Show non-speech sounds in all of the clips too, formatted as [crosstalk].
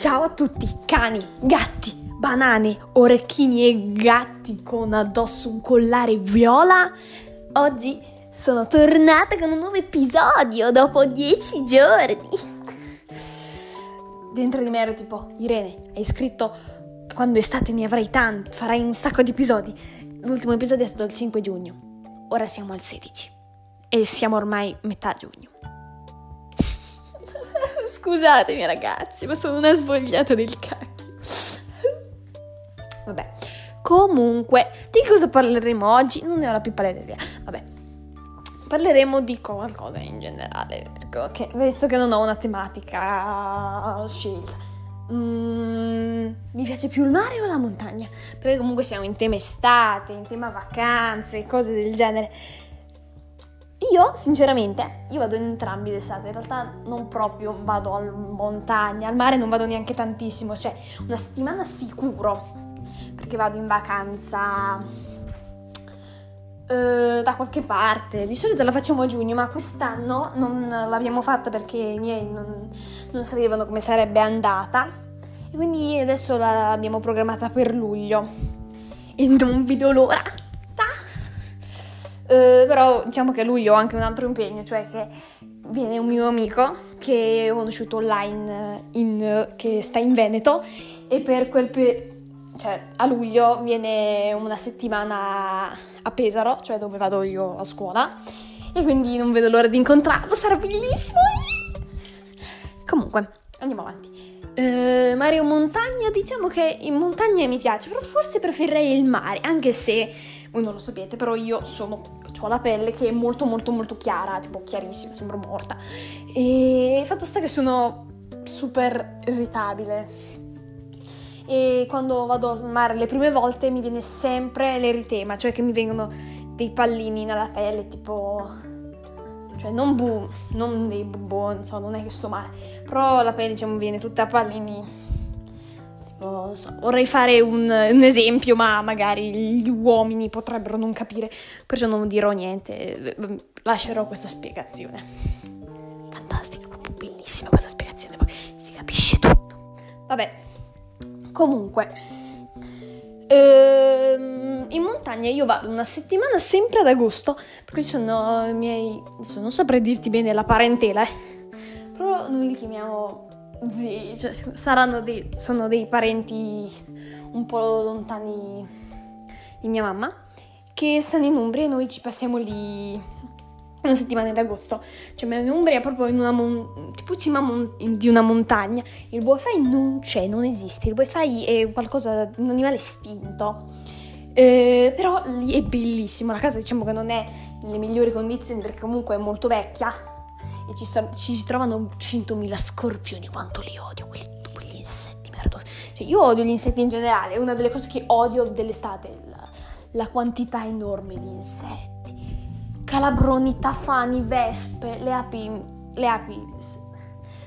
Ciao a tutti, cani, gatti, banane, orecchini e gatti con addosso un collare viola. Oggi sono tornata con un nuovo episodio dopo dieci giorni. Dentro di me ero tipo, Irene, hai scritto quando estate ne avrai tanti, farai un sacco di episodi. L'ultimo episodio è stato il 5 giugno, ora siamo al 16 e siamo ormai metà giugno. Scusatemi ragazzi, ma sono una svogliata del cacchio. Vabbè, comunque, di cosa parleremo oggi? Non ne ho la più pallida idea. Vabbè, parleremo di qualcosa in generale, perché, visto che non ho una tematica scelta. Mm, mi piace più il mare o la montagna? Perché comunque siamo in tema estate, in tema vacanze, cose del genere. Io, sinceramente, io vado in entrambi d'estate, in realtà non proprio vado in montagna, al mare non vado neanche tantissimo, cioè una settimana sicuro, perché vado in vacanza eh, da qualche parte, di solito la facciamo a giugno, ma quest'anno non l'abbiamo fatta perché i miei non, non sapevano come sarebbe andata. E quindi adesso l'abbiamo programmata per luglio. E non vedo l'ora Uh, però diciamo che a luglio ho anche un altro impegno, cioè che viene un mio amico che ho conosciuto online in, che sta in Veneto e per quel pe- cioè a luglio viene una settimana a Pesaro, cioè dove vado io a scuola e quindi non vedo l'ora di incontrarlo, sarà bellissimo. Comunque, andiamo avanti. Uh, mare o montagna? Diciamo che in montagna mi piace, però forse preferirei il mare, anche se voi non lo sapete, però io sono ho la pelle che è molto molto molto chiara, tipo chiarissima, sembro morta. E il fatto sta che sono super irritabile. E quando vado al mare le prime volte mi viene sempre l'eritema, cioè che mi vengono dei pallini nella pelle, tipo cioè non bu, non dei buboni, insomma, non è che sto male, però la pelle diciamo viene tutta a pallini Oh, so, vorrei fare un, un, esempio, ma magari gli uomini potrebbero non capire, perciò non dirò niente, lascerò questa spiegazione. Fantastica, proprio bellissima questa spiegazione, si capisce tutto. Vabbè, comunque, ehm, in montagna io vado una settimana sempre ad agosto, perché sono i miei, adesso non saprei dirti bene la parentela, eh, però noi li chiamiamo zii, cioè saranno dei, sono dei parenti un po' lontani di mia mamma che stanno in Umbria e noi ci passiamo lì una settimana di agosto. Cioè in Umbria proprio in una mon- tipo cima mon- di una montagna. Il wifi non c'è, non esiste. Il wifi è qualcosa, un animale estinto. Eh, però lì è bellissimo. La casa diciamo che non è nelle migliori condizioni perché comunque è molto vecchia e ci, sta, ci si trovano 100.000 scorpioni, quanto li odio, quelli, quegli insetti merdosi. Cioè, io odio gli insetti in generale, è una delle cose che odio dell'estate, la, la quantità enorme di insetti. Calabroni, tafani, vespe, le api, le api,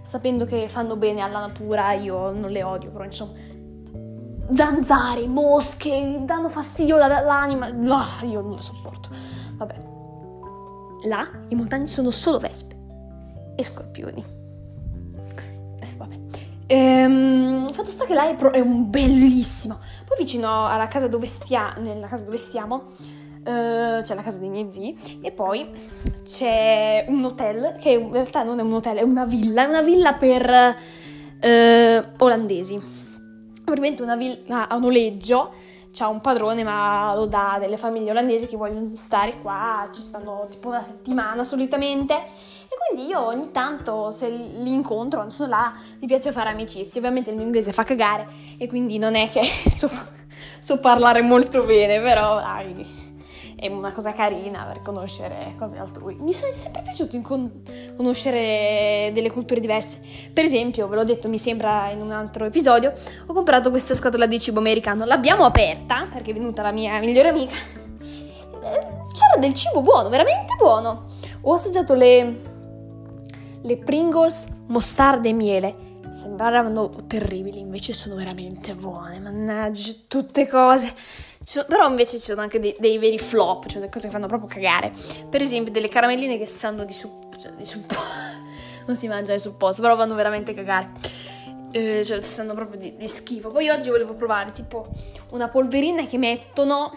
sapendo che fanno bene alla natura, io non le odio, però insomma zanzare, mosche, danno fastidio all'anima. No, io non le sopporto. Vabbè. Là in montagna sono solo vespe e scorpioni. Eh. Ehm, fatto sta che là è, pro- è, un bellissimo. Poi vicino alla casa dove stiamo, nella casa dove stiamo, eh, c'è la casa dei miei zii e poi c'è un hotel che in realtà non è un hotel, è una villa, è una villa per eh, olandesi. Probabilmente una villa a noleggio c'ha un padrone, ma lo dà delle famiglie olandesi che vogliono stare qua, ci stanno tipo una settimana solitamente. E quindi io ogni tanto se li incontro, sono là, mi piace fare amicizie. Ovviamente il mio inglese fa cagare e quindi non è che [laughs] so, so parlare molto bene, però dai, è una cosa carina per conoscere cose altrui. Mi è sempre piaciuto incon- conoscere delle culture diverse. Per esempio, ve l'ho detto, mi sembra in un altro episodio, ho comprato questa scatola di cibo americano. L'abbiamo aperta perché è venuta la mia migliore amica. C'era del cibo buono, veramente buono. Ho assaggiato le, le Pringles mostarda e miele. Sembravano terribili, invece sono veramente buone. Mannaggia, tutte cose però invece ci sono anche dei, dei, veri flop, cioè delle cose che fanno proprio cagare. Per esempio, delle caramelline che sanno di suppo, cioè di suppo. [laughs] non si mangia di supposto, però vanno veramente cagare. eh, cioè stanno proprio di, di, schifo. Poi oggi volevo provare tipo una polverina che mettono,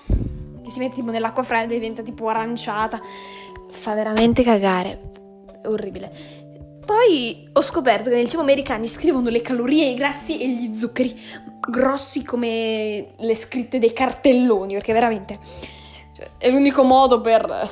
che si mette tipo nell'acqua fredda e diventa tipo aranciata. Fa veramente cagare, è orribile. Poi ho scoperto che nel cibo americano scrivono le calorie, i grassi e gli zuccheri grossi come le scritte dei cartelloni, perché veramente cioè, è l'unico modo per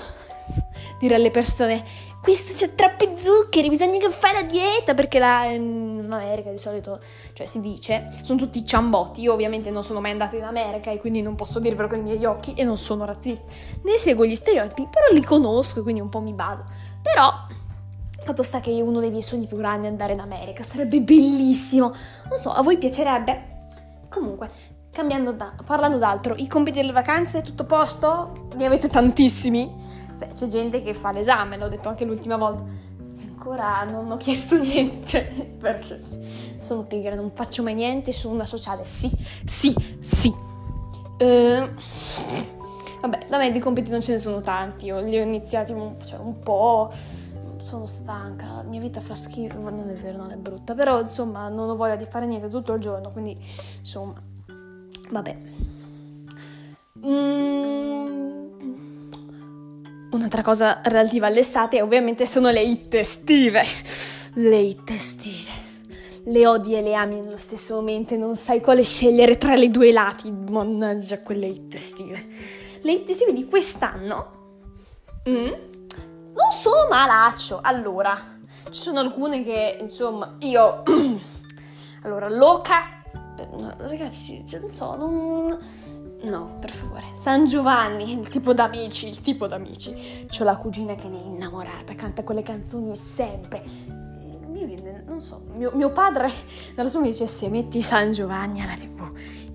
dire alle persone questo c'è troppi zuccheri, bisogna che fai la dieta, perché là in America di solito, cioè si dice, sono tutti ciambotti, io ovviamente non sono mai andata in America e quindi non posso dirvelo con i miei occhi e non sono razzista, ne seguo gli stereotipi, però li conosco e quindi un po' mi bado, però Fatto sta che uno dei miei sogni più grandi è andare in America, sarebbe bellissimo. Non so, a voi piacerebbe? Comunque, cambiando da, parlando d'altro, i compiti delle vacanze, tutto a posto? Ne avete tantissimi? Beh, c'è gente che fa l'esame, l'ho detto anche l'ultima volta. E ancora non ho chiesto [laughs] niente, perché sono pigra, non faccio mai niente, sono una sociale. Sì, sì, sì. Uh, vabbè, da me di compiti non ce ne sono tanti, io li ho iniziati un, cioè, un po' sono stanca, la mia vita fa schifo, non è vero, non è brutta, però insomma non ho voglia di fare niente tutto il giorno, quindi insomma, vabbè. Mm. Un'altra cosa relativa all'estate ovviamente sono le hit estive. Le hit estive. Le odi e le ami nello stesso momento non sai quale scegliere tra le due lati. Mannaggia quelle hit estive. Le hit estive di quest'anno mm, sono malaccio. Allora, ci sono alcune che, insomma, io... [clears throat] allora, loca... No, ragazzi, non so, non... No, per favore. San Giovanni, il tipo d'amici, il tipo d'amici. C'ho la cugina che ne è innamorata, canta quelle canzoni sempre. Mi viene, non so, mio, mio padre dalla sua mi dice se metti San Giovanni, era tipo,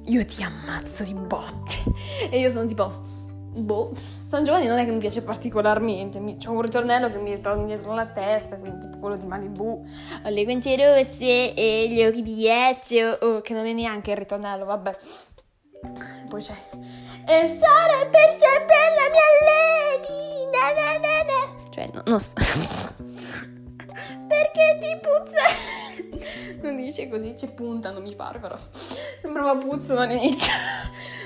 io ti ammazzo di botte. E io sono tipo, boh, San Giovanni non è che mi piace particolarmente, mi, c'è un ritornello che mi ritorna dietro la testa, quindi tipo quello di Malibu, le guance rosse e gli occhi di ghiaccio, oh, che non è neanche il ritornello, vabbè. Poi c'è E sarà per sempre la mia lady, na na na na. Cioè, no, non sta... [laughs] Perché ti puzza? [laughs] non dice così, c'è punta, non mi pare però. Sembrava puzzano all'inizio.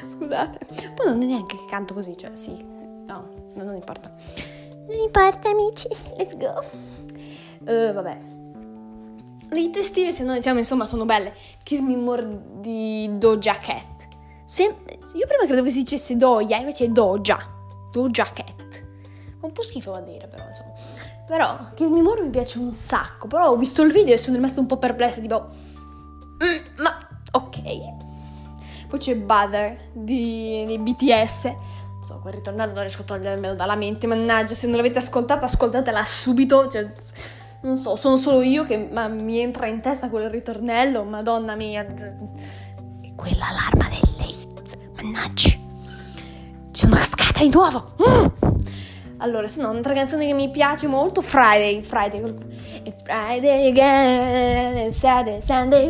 Scusate. Poi non è neanche che canto così, cioè sì. No, non importa. Non importa amici, let's go. Uh, vabbè. Le hit estive, se no diciamo, insomma, sono belle. Kiss Me More di Doja Cat. Sem- io prima credevo che si dicesse Doja, invece è Doja. Doja Cat. Un po' schifo a dire, però, insomma. Però Kiss Me More mi piace un sacco. Però ho visto il video e sono rimasta un po' perplessa, tipo... Mm, ma ok. Poi c'è Butter di, di BTS. Non so, quel ritornello non riesco a togliermelo dalla mente. Mannaggia, se non l'avete ascoltata, ascoltatela subito. Cioè, non so, sono solo io che mi entra in testa quel ritornello. Madonna mia. E quella alarma del late. Mannaggia. Ci sono cascata di nuovo. Mm. Allora, se no, un'altra canzone che mi piace molto, Friday, Friday. It's Friday again, it's Saturday, Sunday.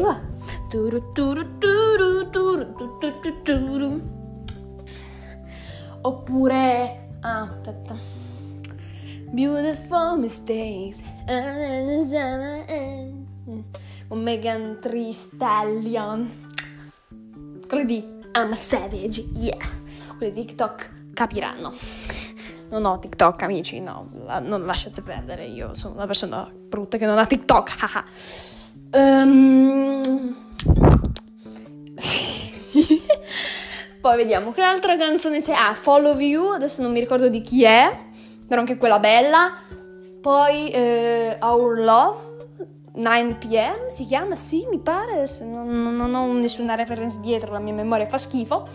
Oppure, ah, aspetta. Beautiful mistakes. Con Megan Thee Stallion. Quelli di I'm a Savage, yeah. Quelli di TikTok capiranno. Non ho TikTok, amici, no, non lasciate perdere, io sono una persona brutta che non ha TikTok, [laughs] um, [laughs] Poi vediamo che altra canzone c'è. Ah, Follow You, adesso non mi ricordo di chi è, però anche quella bella. Poi eh, Our Love, 9 pm si chiama, sì, mi pare. Non, non, ho nessuna reference dietro, la mia memoria fa schifo.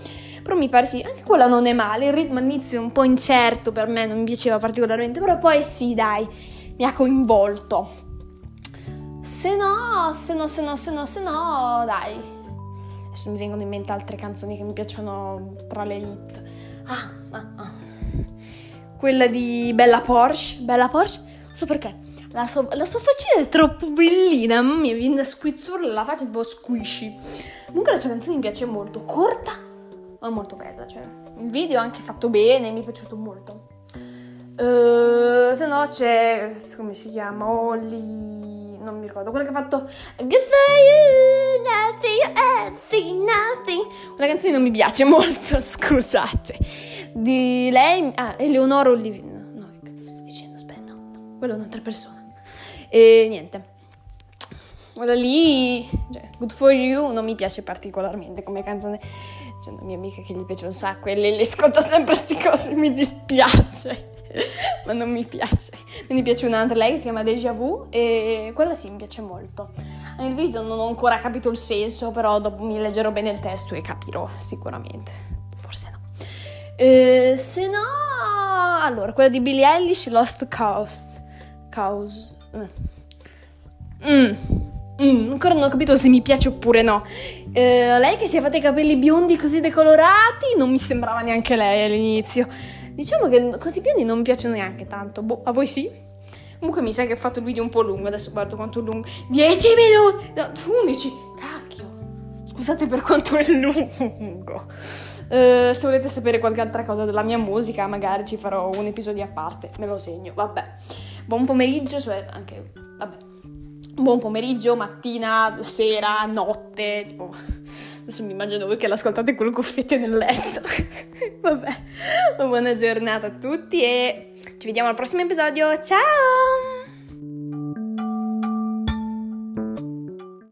Però mi pare sì, anche quella non è male. Il ritmo all'inizio è un po' incerto per me, non mi piaceva particolarmente, però poi sì, dai, mi ha coinvolto. Se no, se no, se no, se no, se no, dai, Adesso mi vengono in mente altre canzoni che mi piacciono tra le hit. Ah, ah, ah. Quella di Bella Porsche. Bella Porsche, non so perché. La, sua, la sua faccina è troppo bellina. Mia, viene da squizzurla la faccia tipo squishy. Comunque la sua canzone mi piace molto. Corta, ma molto bella. Cioè, il video è anche fatto bene, mi è piaciuto molto. Uh, se no c'è, come si chiama, Holly, non mi ricordo, quella che ha fatto. Una canzone non mi piace [laughs] molto, scusate. Di lei, ah, Eleonora Olivia, no, che cazzo sto dicendo, aspetta, no, quella è un'altra persona. E niente. Quella lì, cioè, Good for You, non mi piace particolarmente come canzone. C'è una mia amica che gli piace un sacco e lei le ascolta [laughs] sempre queste cose, mi dispiace. [laughs] Ma non mi piace. Mi piace un'altra, lei si chiama Deja Vu e quella sì mi piace molto. Nel video non ho ancora capito il senso, però dopo mi leggerò bene il testo e capirò sicuramente. Forse no. Eh, se no, allora, quella di Billie Eilish, Lost Coast. Cause. Mm. Mm, ancora non ho capito se mi piace oppure no. Eh, lei che si è fatta i capelli biondi così decolorati, non mi sembrava neanche lei all'inizio. Diciamo che così biondi non mi piacciono neanche tanto. Boh, a voi sì? Comunque mi sa che ho fatto il video un po' lungo, adesso guardo quanto è lungo. 10 minuti! No, 11! Cacchio! Scusate per quanto è lungo. Uh, se volete sapere qualche altra cosa della mia musica, magari ci farò un episodio a parte, me lo segno, vabbè. Buon pomeriggio, cioè anche... vabbè buon pomeriggio, mattina, sera, notte, tipo... Adesso mi immagino voi che l'ascoltate con le cuffiette nel letto. [laughs] Vabbè, buona giornata a tutti e ci vediamo al prossimo episodio. Ciao!